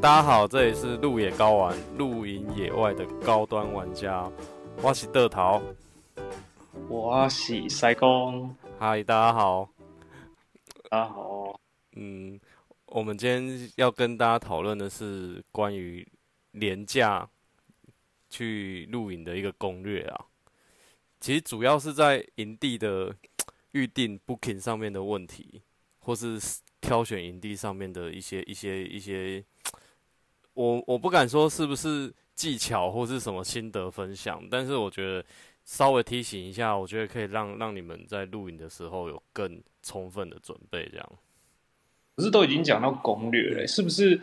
大家好，这里是路野高玩，露营野外的高端玩家，我是德桃，我是塞工，嗨，大家好，大家好，嗯，我们今天要跟大家讨论的是关于廉价去露营的一个攻略啊，其实主要是在营地的预定 booking 上面的问题，或是挑选营地上面的一些一些一些。我我不敢说是不是技巧或是什么心得分享，但是我觉得稍微提醒一下，我觉得可以让让你们在录影的时候有更充分的准备。这样，可是都已经讲到攻略了，是不是？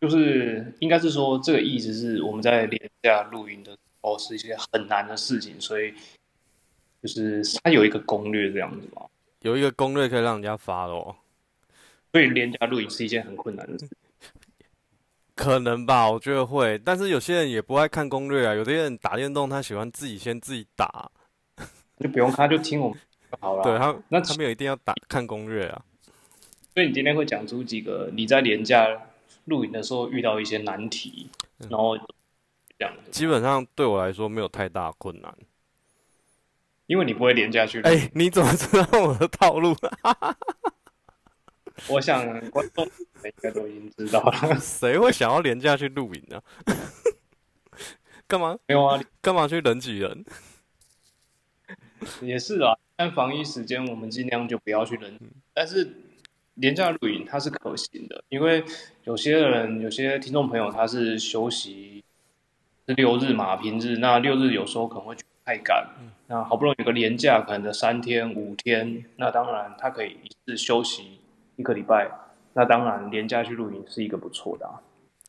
就是应该是说这个意思是我们在廉价录音的时候是一些很难的事情，所以就是它有一个攻略这样子吗？有一个攻略可以让人家发咯。所以廉价录影是一件很困难的事。可能吧，我觉得会，但是有些人也不爱看攻略啊。有的人打电动，他喜欢自己先自己打，就不用他，就听我们好了。对他，那他没有一定要打看攻略啊。所以你今天会讲出几个你在廉价露营的时候遇到一些难题，然后这样。基本上对我来说没有太大困难，因为你不会廉价去。哎，你怎么知道我的套路？我想观众应该都已经知道了。谁会想要廉价去露营呢？干嘛？没有啊，干嘛去人挤人？也是啊，但防疫时间我们尽量就不要去人。但是廉价露营它是可行的，因为有些人、有些听众朋友他是休息是六日嘛，平日那六日有时候可能会太赶，那好不容易有个廉价，可能的三天五天，那当然他可以一次休息。一个礼拜，那当然连假去露营是一个不错的。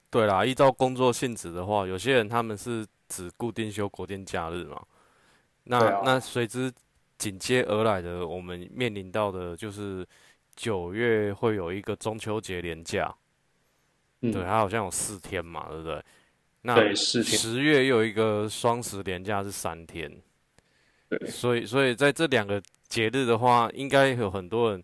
对啦，依照工作性质的话，有些人他们是只固定休国定假日嘛。那那随之紧接而来的，我们面临到的就是九月会有一个中秋节连假。对，它好像有四天嘛，对不对？那。十月又有一个双十连假是三天。对。所以，所以在这两个节日的话，应该有很多人。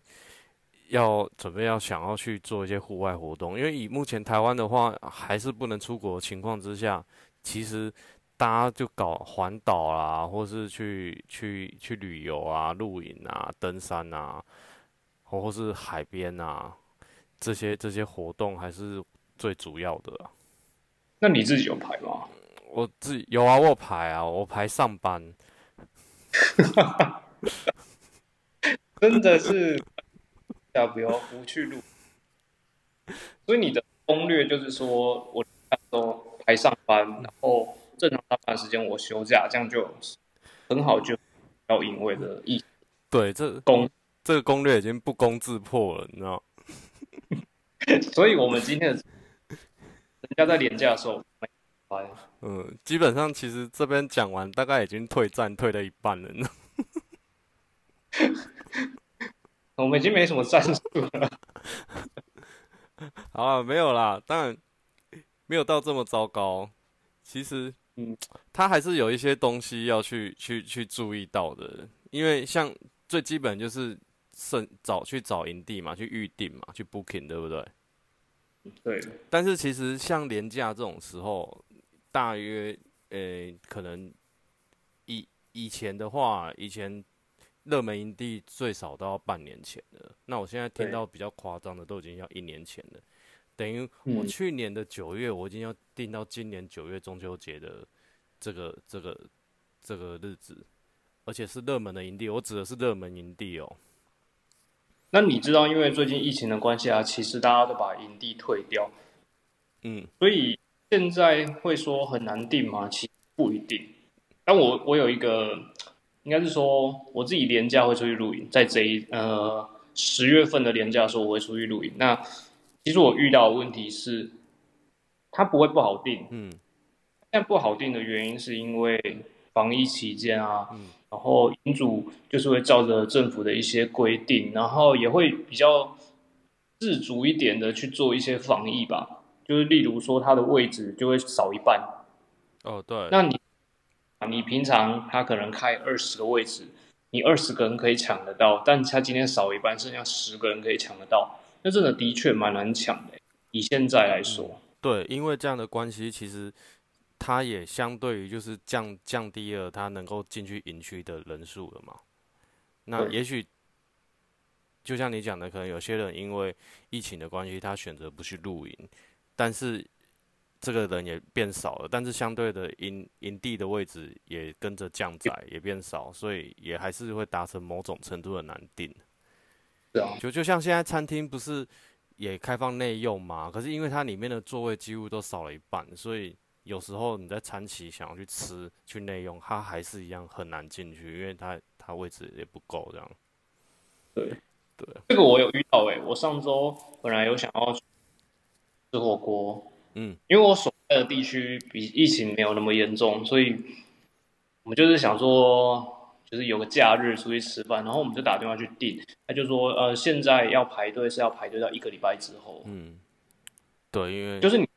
要准备要想要去做一些户外活动，因为以目前台湾的话还是不能出国情况之下，其实大家就搞环岛啦，或是去去去旅游啊、露营啊、登山啊，或或是海边啊，这些这些活动还是最主要的。那你自己有排吗？我自己有啊，我排啊，我排上班。真的是。要不要不去录？所以你的攻略就是说，我都还上班，然后正常上班时间我休假，这样就很好，就要因为的意。对，这攻这个攻略已经不攻自破了，你知道？所以我们今天的人家在廉价的时候。嗯，基本上其实这边讲完，大概已经退战退了一半了。我们已经没什么战术了。好啊，没有啦，当然没有到这么糟糕。其实，嗯，他还是有一些东西要去去去注意到的。因为像最基本就是剩找去找营地嘛，去预定嘛，去 booking，对不对？对。但是其实像廉价这种时候，大约呃，可能以以前的话，以前。热门营地最少都要半年前的，那我现在听到比较夸张的都已经要一年前了，等于我去年的九月我已经要订到今年九月中秋节的这个这个这个日子，而且是热门的营地，我指的是热门营地哦。那你知道，因为最近疫情的关系啊，其实大家都把营地退掉，嗯，所以现在会说很难订吗？其实不一定。但我我有一个。应该是说，我自己年假会出去露营，在这一呃十月份的年假的时候，我会出去露营。那其实我遇到的问题是，它不会不好定，嗯，但不好定的原因是因为防疫期间啊，然后营主就是会照着政府的一些规定，然后也会比较自主一点的去做一些防疫吧，就是例如说它的位置就会少一半，哦，对，那你。你平常他可能开二十个位置，你二十个人可以抢得到，但他今天少一半，剩下十个人可以抢得到，那真的的确蛮难抢的。以现在来说，对，因为这样的关系，其实他也相对于就是降降低了他能够进去营区的人数了嘛。那也许就像你讲的，可能有些人因为疫情的关系，他选择不去露营，但是这个人也变少了，但是相对的营营地的位置也跟着降窄，也变少，所以也还是会达成某种程度的难定。是啊，就就像现在餐厅不是也开放内用嘛？可是因为它里面的座位几乎都少了一半，所以有时候你在餐期想要去吃去内用，它还是一样很难进去，因为它它位置也不够这样。对对，这个我有遇到诶、我上周本来有想要吃火锅，嗯，因为我所在的地区比疫情没有那么严重，所以我们就是想说，就是有个假日出去吃饭，然后我们就打电话去订，他就说，呃，现在要排队是要排队到一个礼拜之后，嗯，对，因为就是你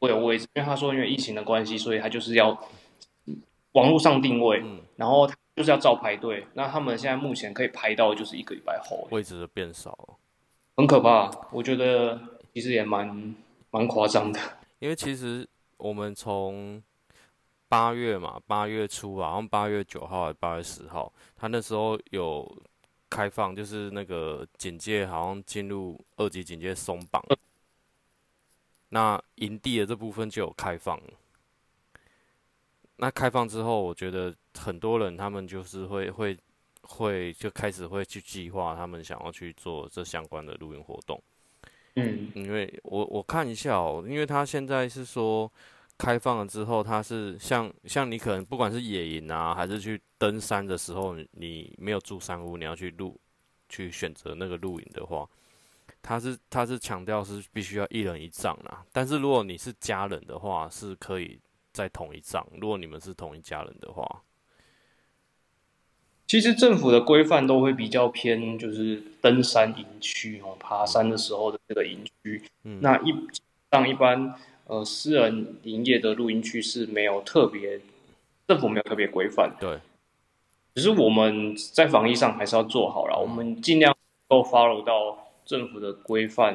会有位置，因为他说因为疫情的关系，所以他就是要网络上定位，嗯然后他就是要照排队。那他们现在目前可以排到就是一个礼拜后，位置的变少了，很可怕。我觉得其实也蛮蛮夸张的。因为其实我们从八月嘛，八月初啊，好像八月九号还是八月十号，他那时候有开放，就是那个警戒好像进入二级警戒松绑，那营地的这部分就有开放。那开放之后，我觉得很多人他们就是会会会就开始会去计划他们想要去做这相关的露营活动。嗯，因为我我看一下哦，因为他现在是说开放了之后，他是像像你可能不管是野营啊，还是去登山的时候，你没有住山屋，你要去露去选择那个露营的话，他是他是强调是必须要一人一帐啦。但是如果你是家人的话，是可以在同一帐。如果你们是同一家人的话，其实政府的规范都会比较偏，就是登山营区哦，爬山的时候的这个营区。嗯那一上一般呃私人营业的露营区是没有特别，政府没有特别规范。对，只是我们在防疫上还是要做好了，我们尽量都 follow 到政府的规范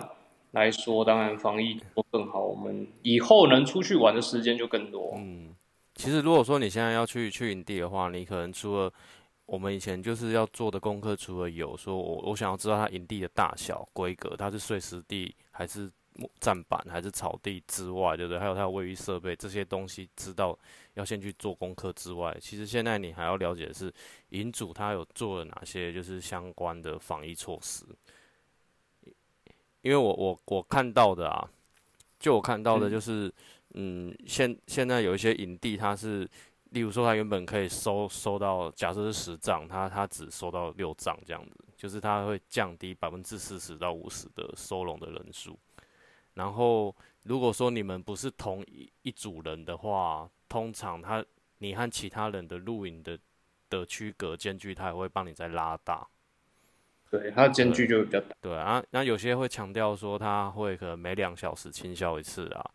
来说，当然防疫做更好，我们以后能出去玩的时间就更多。嗯，其实如果说你现在要去去营地的话，你可能除了我们以前就是要做的功课，除了有说我我想要知道它营地的大小、规格，它是碎石地还是木站板还是草地之外，对不对？还有它的卫浴设备这些东西，知道要先去做功课之外，其实现在你还要了解的是营主他有做了哪些就是相关的防疫措施。因为我我我看到的啊，就我看到的嗯就是，嗯，现现在有一些营地，它是，例如说，他原本可以收收到，假设是十张，他他只收到六张这样子，就是他会降低百分之四十到五十的收容的人数。然后，如果说你们不是同一一组人的话，通常他你和其他人的录影的的区隔间距，他也会帮你再拉大。对，它的间距就会比较大。对啊，那有些会强调说他会可能每两小时清消一次啊。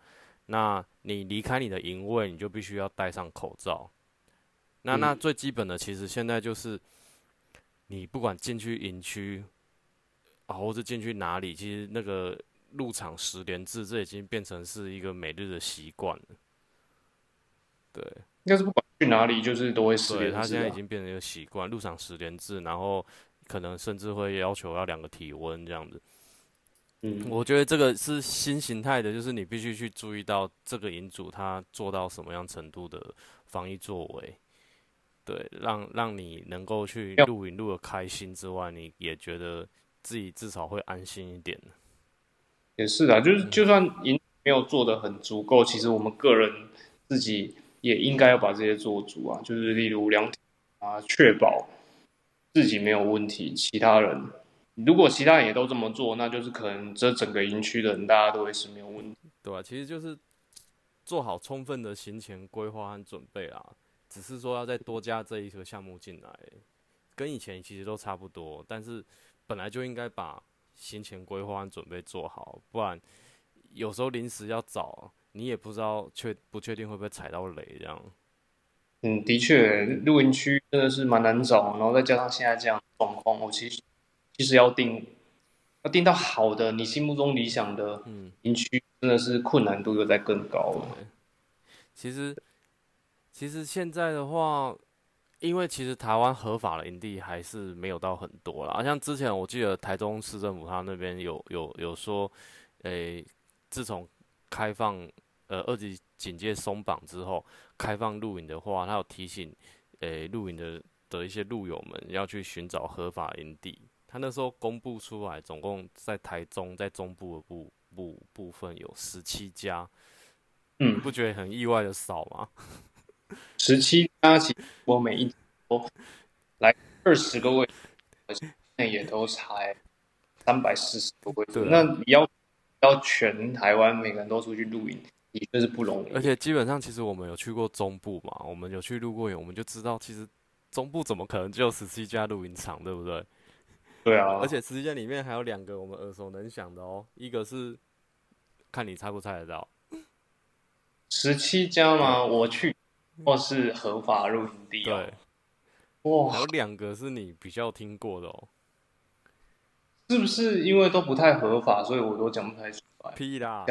那你离开你的营位，你就必须要戴上口罩。那那嗯最基本的，其实现在就是你不管进去营区啊，或是进去哪里，其实那个入场十连制，这已经变成是一个每日的习惯了。对，应该是不管去哪里，就是都会失对，联制啊他现在已经变成一个习惯，入场十连制，然后可能甚至会要求要两个体温这样子。嗯，我觉得这个是新形态的，就是你必须去注意到这个银主他做到什么样程度的防疫作为，对，让让你能够去要露营露的开心之外，你也觉得自己至少会安心一点。也是啊，就是就算营没有做的很足够，其实我们个人自己也应该要把这些做足啊，就是例如量体啊，确保自己没有问题，其他人如果其他人也都这么做，那就是可能这整个营区的人大家都会是没有问题。对吧、其实就是做好充分的行前规划和准备啦，只是说要再多加这一个项目进来，跟以前其实都差不多，但是本来就应该把行前规划和准备做好，不然有时候临时要找，你也不知道确不确定会不会踩到雷这样。嗯，的确，露营区真的是蛮难找，然后再加上现在这样的状况，我其实其实要定要定到好的，你心目中理想的营区，真的是困难度又在更高了。其实，其实现在的话，因为其实台湾合法的营地还是没有到很多啦。像之前我记得台中市政府他那边有有有说，诶，自从开放呃二级警戒松绑之后，开放露营的话，他有提醒诶露营的的一些露友们要去寻找合法营地。他那时候公布出来，总共在台中在中部的部部部分有十七家，嗯，不觉得很意外的少吗？十七家，其实我每一都来二十个位，那也都才三百四十个位，那你要要全台湾每个人都出去露营，的确是不容易。而且基本上，其实我们有去过中部嘛，我们有去露过营，我们就知道，其实中部怎么可能只有十七家露营场，对不对？对啊，而且时间里面还有两个我们耳熟能详的哦，一个是看你猜不猜得到，十七家吗？我去，或是合法露营地对，哇，还有两个是你比较听过的哦，是不是因为都不太合法，所以我都讲不太出来？屁啦，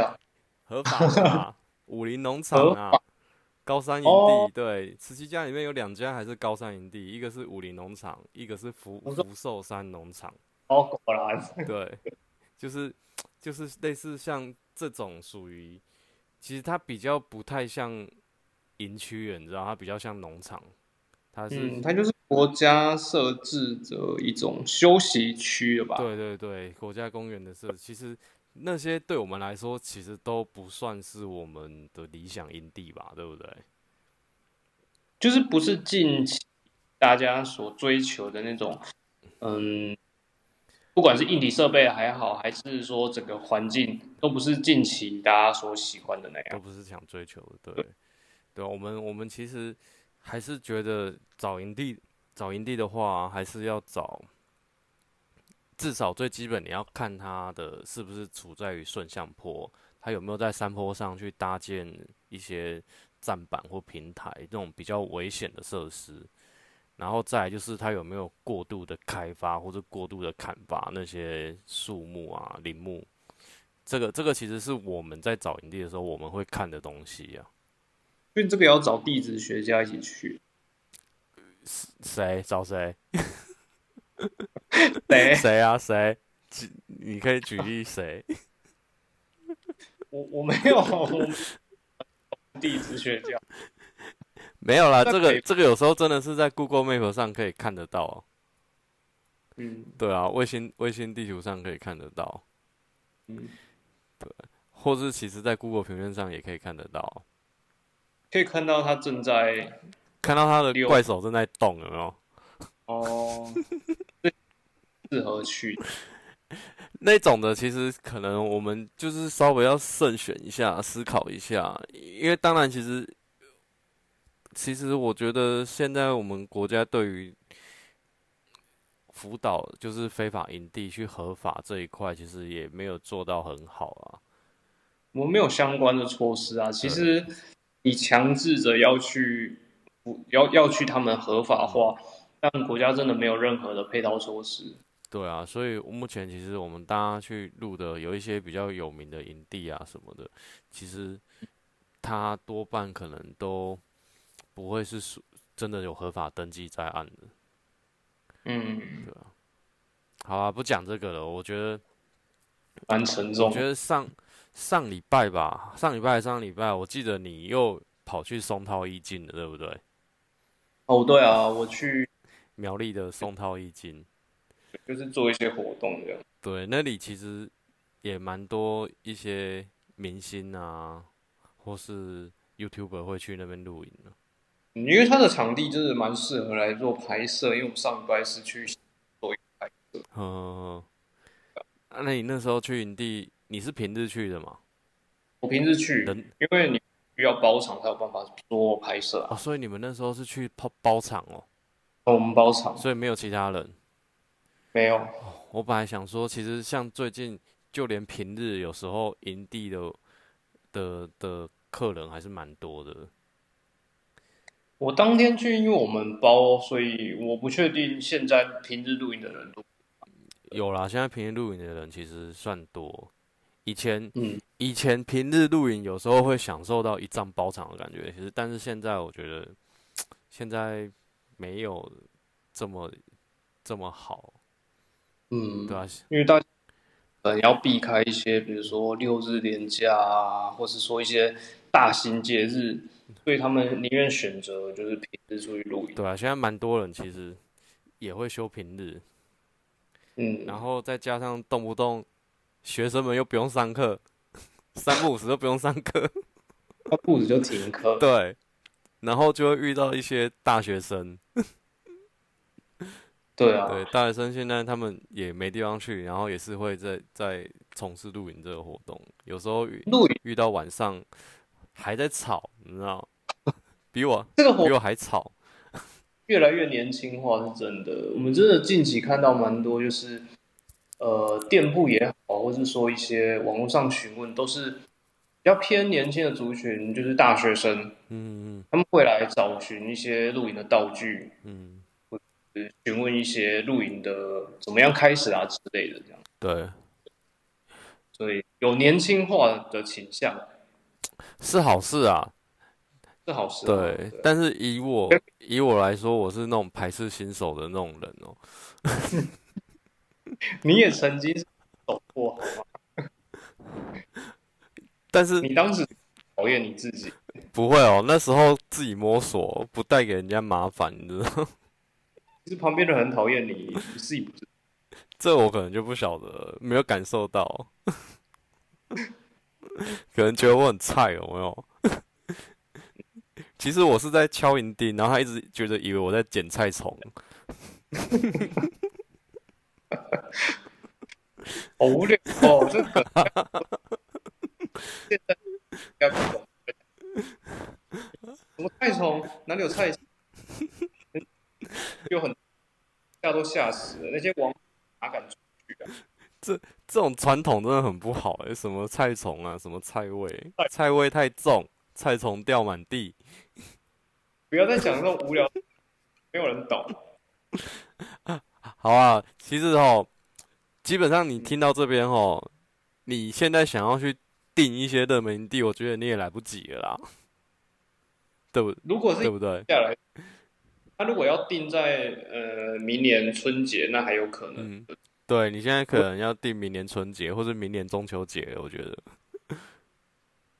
合法的武林农场啊。高山营地对，十七家里面有两家还是高山营地，一个是武林农场，一个是福福寿山农场。哦，果然。对，就是就是类似像这种属于，其实它比较不太像营区，你知道，它比较像农场。它是它就是国家设置的一种休息区了吧？对对对，国家公园的设，其实。那些对我们来说，其实都不算是我们的理想营地吧，对不对？就是不是近期大家所追求的那种，嗯，不管是硬体设备还好，还是说整个环境，都不是近期大家所喜欢的那样。都不是想追求的，对，对，我们我们其实还是觉得找营地，找营地的话，还是要找。至少最基本，你要看它的是不是处在于顺向坡，它有没有在山坡上去搭建一些站板或平台这种比较危险的设施，然后再就是它有没有过度的开发或者过度的砍伐那些树木啊林木，这个这个其实是我们在找营地的时候我们会看的东西呀。因为这个要找地质学家一起去，谁找谁？谁谁啊？谁？举你可以举例谁？我 我没有地质学家，没有啦。这个这个有时候真的是在 Google Map 上可以看得到。嗯，对啊，卫星卫星地图上可以看得到。嗯，对，或是其实在 Google 平面上也可以看得到，可以看到他正在看到他的怪手正在动，有没有？哦。适合去 那种的，其实可能我们就是稍微要慎选一下，思考一下。因为当然，其实其实我觉得现在我们国家对于辅导就是非法营地去合法这一块，其实也没有做到很好啊。我们没有相关的措施啊。其实你强制着要去要要去他们合法化，但国家真的没有任何的配套措施。对啊，所以目前其实我们大家去录的有一些比较有名的营地啊什么的，其实它多半可能都不会是属真的有合法登记在案的。嗯，对啊。好啊，不讲这个了。我觉得蛮沉重。我觉得上上礼拜吧，上礼拜上礼拜，我记得你又跑去松涛一境了，对不对？哦，对啊，我去苗栗的松涛一境。就是做一些活动这样。对，那里其实也蛮多一些明星啊，或是 YouTuber 会去那边露营的。因为它的场地就是蛮适合来做拍摄，因为我们上礼拜是去做拍摄。嗯，那你那时候去营地，你是平日去的吗？我平日去，因为你需要包场才有办法做拍摄啊。所以你们那时候是去包包场哦？我们包场，所以没有其他人。没有，我本来想说，其实像最近，就连平日有时候营地的的的客人还是蛮多的。我当天去，因为我们包，所以我不确定现在平日露营的人多。有啦，现在平日露营的人其实算多。以前，嗯，以前平日露营有时候会享受到一仗包场的感觉，其实但是现在我觉得 现在没有这么这么好，嗯，对啊，因为大家可能要避开一些，比如说六日连假啊，或是说一些大型节日，所以他们宁愿选择就是平日出去露营。对啊，现在蛮多人其实也会休平日，嗯，然后再加上动不动学生们又不用上课，三不五时都不用上课，他不止就停课。对，然后就会遇到一些大学生，对啊，对，大学生现在他们也没地方去，然后也是会在在从事露营这个活动，有时候遇露营遇到晚上还在吵，你知道，比我这个活比我还吵，越来越年轻化是真的。我们真的近期看到蛮多，就是呃店铺也好，或是说一些网络上询问，都是比较偏年轻的族群，就是大学生，嗯嗯他们会来找寻一些露营的道具，嗯询问一些露营的怎么样开始啊之类的，这样，对，所以有年轻化的倾向。是好事啊，是好事、啊。对，但是以我以我来说，我是那种排斥新手的那种人哦、你也曾经走过，好吗？但是你当时讨厌你自己，不会哦、那时候自己摸索，不带给人家麻烦，你知道吗？其实旁边的人很讨厌你，你自己不知道。这我可能就不晓得，没有感受到，可能觉得我很菜，有没有？其实我是在敲银钉，然后他一直觉得以为我在捡菜虫，好无聊哦，这个现在应该不懂。什么菜虫？哪里有菜虫？有很吓都吓死了，那些王哪敢出去啊？这这种传统真的很不好哎、什么菜虫啊，什么菜味，菜味太重，菜虫掉满地。不要再讲这种无聊，没有人懂。好啊，其实哦，基本上你听到这边哦，你现在想要去定一些热门营地，我觉得你也来不及了啦，对不如果是对不对？下来，他如果要定在呃明年春节，那还有可能。嗯，对你现在可能要定明年春节或者明年中秋节，我觉得，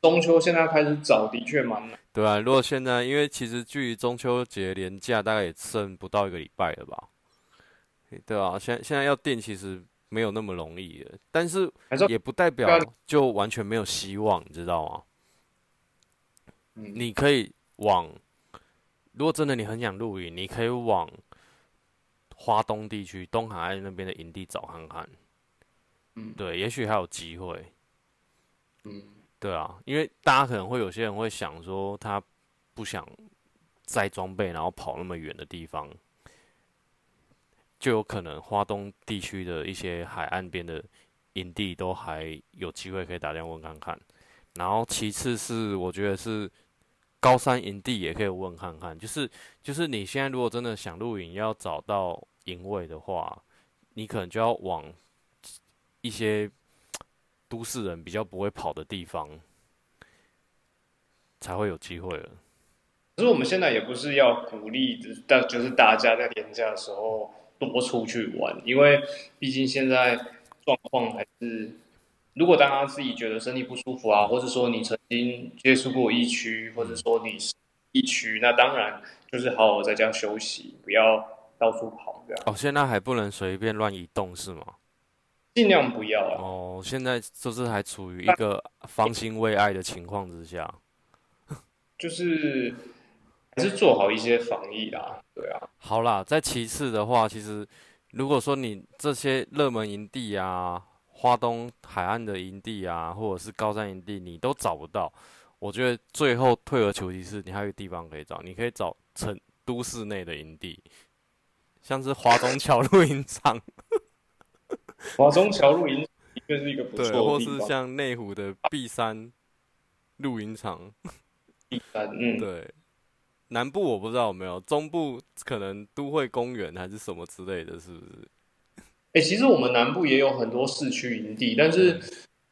中秋现在开始找，的确蛮难。对啊，如果现在因为其实距离中秋节连假大概也剩不到一个礼拜了吧，对啊，现在现在要定其实没有那么容易的，但是也不代表就完全没有希望，你知道吗？嗯，你可以往，如果真的你很想露营，你可以往花东地区、东海岸那边的营地找看看。嗯对，也许还有机会。嗯对啊，因为大家可能会有些人会想说，他不想载装备，然后跑那么远的地方，就有可能花东地区的一些海岸边的营地都还有机会可以打电话问看看。然后其次是我觉得是高山营地也可以问看看，就是就是你现在如果真的想露营，要找到营位的话，你可能就要往一些都市人比较不会跑的地方，才会有机会了。可是我们现在也不是要鼓励，大就是大家在年假的时候多出去玩，因为毕竟现在状况还是，如果大家自己觉得身体不舒服啊，或者说你曾经接触过疫区，或者说你是疫区，那当然就是好好在家休息，不要到处跑，这样哦，现在还不能随便乱移动是吗？尽量不要啊。哦，现在就是还处于一个方兴未艾的情况之下。就是还是做好一些防疫啦，对啊，好啦，再其次的话，其实如果说你这些热门营地啊、花东海岸的营地啊，或者是高山营地，你都找不到，我觉得最后退而求其次，你还有一个地方可以找，你可以找城都市内的营地，像是华东桥露营场，华中桥露营的确是一个不对，错或是。像内湖的碧山露营场，碧山，嗯，对。南部我不知道有没有，中部可能都会公园还是什么之类的，是不是？哎，其实我们南部也有很多市区营地，但是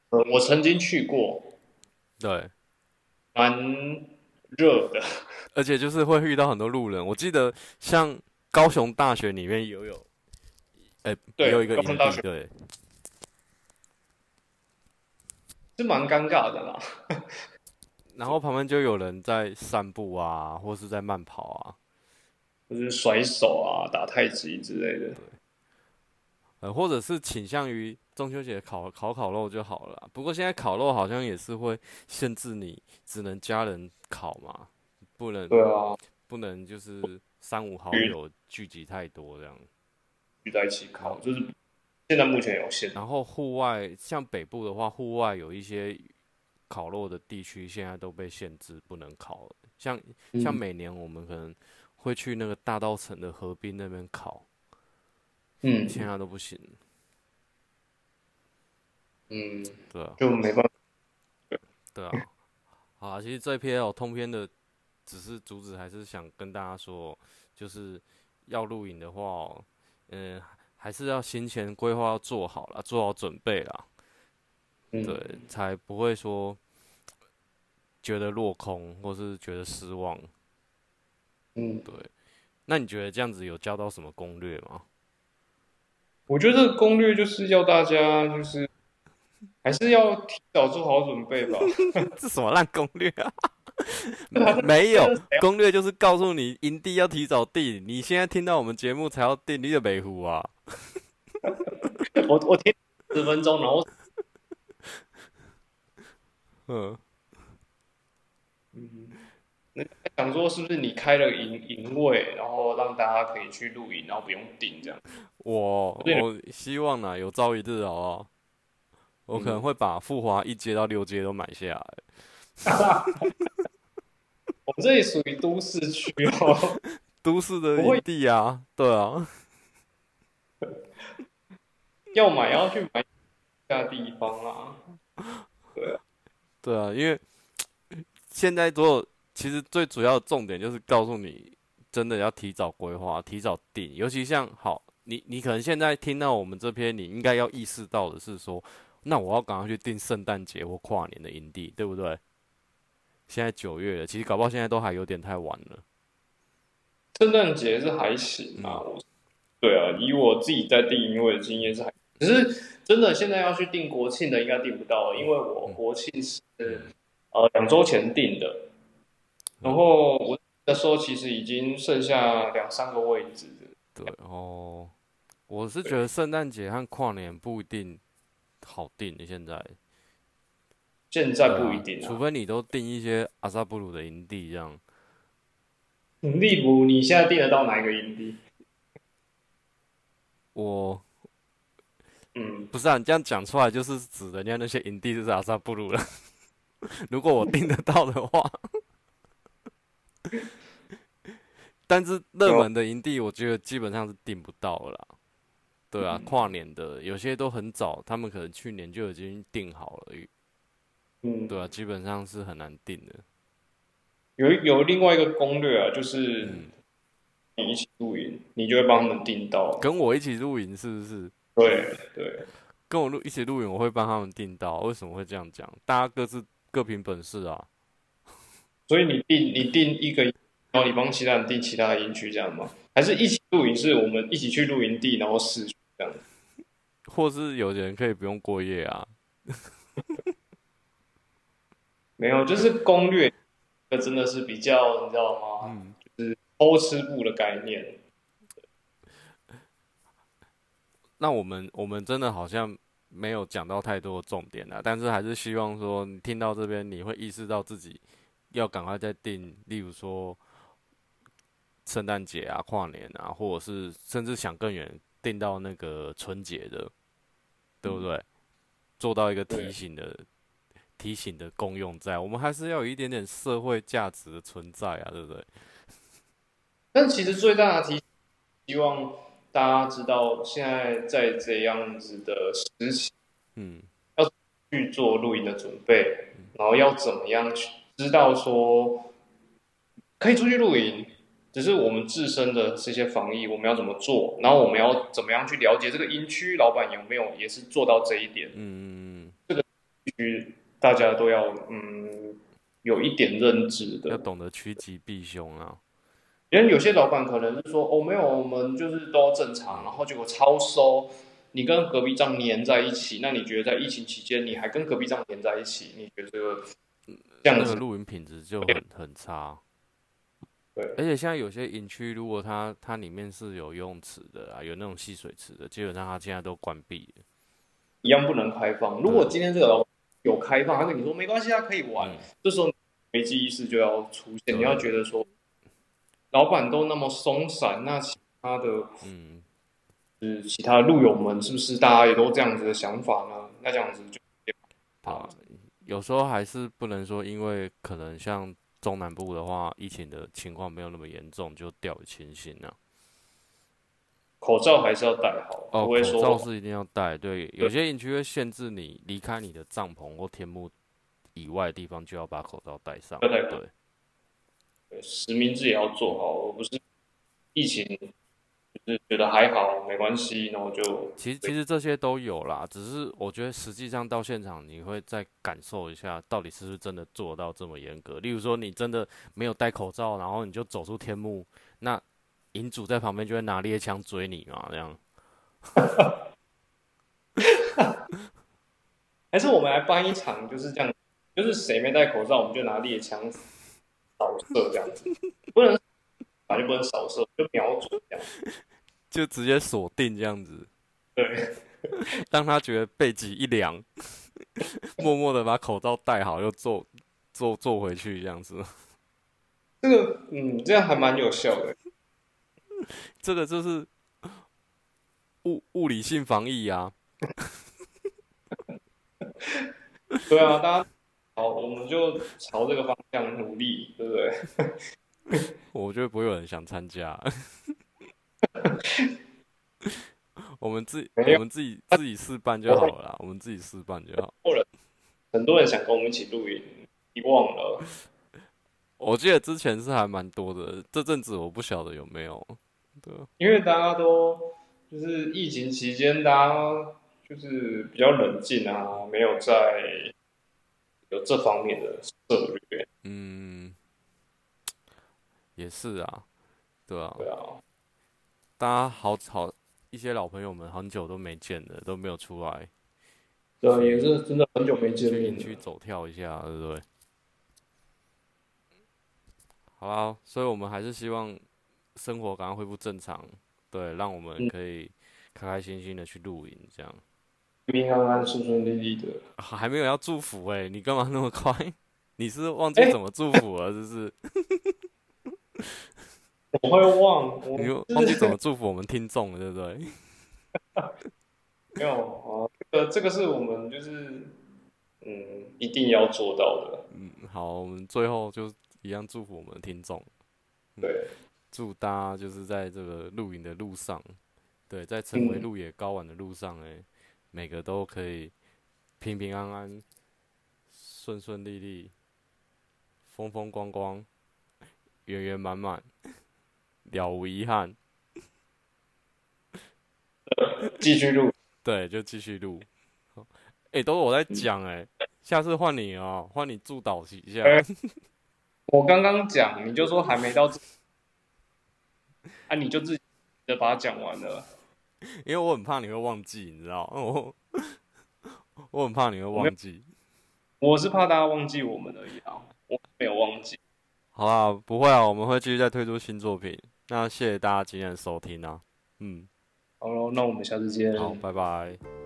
呃，我曾经去过，对，蛮热的，而且就是会遇到很多路人。我记得像高雄大学里面也有，哎，对，有一个营地，对，是蛮尴尬的啦。然后旁边就有人在散步啊，或是在慢跑啊，就是甩手啊、打太极之类的。呃，或者是倾向于中秋节烤烤烤肉就好了。不过现在烤肉好像也是会限制你只能家人烤嘛，不能对啊，不能就是三五好友聚集太多这样。聚在一起烤，就是现在目前有限。然后户外像北部的话，户外有一些烤肉的地区现在都被限制不能烤了。像像嗯每年我们可能会去那个大稻城的河滨那边烤，嗯其他都不行。嗯，对啊，就没办法。对啊。好啊，其实这篇哦通篇的只是主旨还是想跟大家说，就是要录影的话、哦，嗯、还是要行前规划要做好了，做好准备啦。嗯，对，才不会说觉得落空，或是觉得失望。嗯，对，那你觉得这样子有教到什么攻略吗？我觉得攻略就是要大家就是还是要提早做好准备吧。这什么烂攻略啊？没有攻略，就是告诉你营地要提早定。你现在听到我们节目才要定，你的北湖啊？我我听十分钟，然后嗯，嗯，那想说是不是你开了营营位，然后让大家可以去露营，然后不用订这样？我我希望呢有朝一日好不好？我可能会把富华一街到六街都买下来。我们这里属于都市区哦，都市的地啊，对啊，要买要去买下地方啊。对啊，因为现在所有其实最主要的重点就是告诉你，真的要提早规划，提早定。尤其像好，你你可能现在听到我们这篇，你应该要意识到的是说，那我要赶快去订圣诞节或跨年的营地，对不对？现在九月了，其实搞不好现在都还有点太晚了。圣诞节是还行啊，我对啊，以我自己在订营位的经验是还，只是真的现在要去订国庆的应该订不到了，因为我国庆是呃两周前订的，然后我那时候其实已经剩下两三个位置了对哦，我是觉得圣诞节和跨年不一定好定，现在。现在不一定啊。除非你都定一些阿萨布鲁的营地这样。例如你现在订得到哪一个营地？我嗯，不是啊，你这样讲出来就是指人家那些营地就是阿萨布鲁了。如果我订得到的话，但是热门的营地，我觉得基本上是订不到了啦。对啊，跨年的有些都很早，他们可能去年就已经订好了。嗯，对啊，基本上是很难订的。有有另外一个攻略啊，就是嗯，你一起露营，你就会帮他们订到。跟我一起露营是不是？对对，跟我录一起露营，我会帮他们订到。为什么会这样讲？大家各自各凭本事啊。所以你定你定一个，然后你帮其他人定其他的营区这样吗？还是一起露营？是我们一起去露营地，然后试这样？或是有的人可以不用过夜啊。没有，就是攻略，这真的是比较你知道吗？嗯，是偷吃布的概念。那我们我们真的好像没有讲到太多重点啊，但是还是希望说你听到这边，你会意识到自己要赶快再定，例如说圣诞节啊、跨年啊，或者是甚至想更远，定到那个春节的，对不对？做到一个提醒的提醒的功用在，我们还是要有一点点社会价值的存在啊，对不对？但其实最大的提，希望大家知道，现在在这样子的时期嗯要去做露营的准备，然后要怎么样去知道说可以出去露营，只是我们自身的这些防疫，我们要怎么做，然后我们要怎么样去了解这个营区老板有没有也是做到这一点，嗯，必须大家都要嗯有一点认知的，要懂得趋吉避凶啊。因为有些老板可能是说哦没有，我们就是都正常，然后结果超收，你跟隔壁账粘在一起，那你觉得在疫情期间你还跟隔壁账粘在一起，你觉得这样子那个录音品质就很很差。对而且现在有些营区，如果它它里面是有游泳池的啊，有那种戏水池的，基本上它现在都关闭了。一样不能开放。如果今天这个有开放，他跟你说没关系，他可以玩，嗯这时候危机意识就要出现，你要觉得说，老板都那么松散，那其他的嗯，就是其他的路友们是不是大家也都这样子的想法呢？那这样子就啊，有时候还是不能说，因为可能像中南部的话，疫情的情况没有那么严重，就掉以轻心啊。口罩还是要戴好，哦，不会口罩是一定要戴。对，有些营区会限制你离开你的帐篷或天幕以外的地方，就要把口罩戴上。对实名制也要做好，而不是疫情就是觉得还好没关系，然后就其实其实这些都有啦，只是我觉得实际上到现场，你会再感受一下，到底是不是真的做到这么严格。例如说，你真的没有戴口罩，然后你就走出天幕，那营主在旁边就会拿猎枪追你嘛，这样。还是我们来办一场，就是这样，就是谁没戴口罩，我们就拿猎枪扫射这样子，不能反正不能扫射，就瞄准这样。就直接锁定这样子，对，让他觉得背脊一凉，默默的把口罩戴好，又坐坐坐回去这样子。这个嗯，这样还蛮有效的。这个就是物物理性防疫啊。对啊，大家好，我们就朝这个方向努力，对不对？我觉得不会有人想参加。我们自己我们自己自己试办就好了啦，我们自己试办就好。很多人想跟我们一起露营，你忘了？我记得之前是还蛮多的，这阵子我不晓得有没有。对，因为大家都就是疫情期间，大家就是比较冷静啊，没有在有这方面的策略。嗯，也是啊，对啊，对啊，大家好好一些老朋友们很久都没见了，都没有出来对啊，也是真的很久没见去面了。营区走跳一下，对不对？好啦，所以我们还是希望生活赶快恢复正常，对，让我们嗯可以开开心心的去露营，这样。平平安安、顺顺利利的。啊还没有要祝福哎、你干嘛那么快？你是忘记哎怎么祝福了，是不是？我会忘，我你忘记怎么祝福我们听众了，对不对？没有啊，这个这个是我们就是嗯一定要做到的。嗯，好，我们最后就一样祝福我们的听众，对，祝大家就是在这个露营的路上，对，在成为嗯路野高玩的路上，哎，每个都可以平平安安、顺顺利利、风风光光、圆圆满满、了无遗憾。继续录。对，就继续录。哎、都是我在讲哎、下次换你哦，换你助导一下。哎我刚刚讲，你就说还没到这，啊，你就自己的把它讲完了。因为我很怕你会忘记，你知道，我 我很怕你会忘记。我是怕大家忘记我们而已啊，我没有忘记。好啦，不会啊，我们会继续再推出新作品。那谢谢大家今天的收听啊，嗯，好了，那我们下次见。好，拜拜。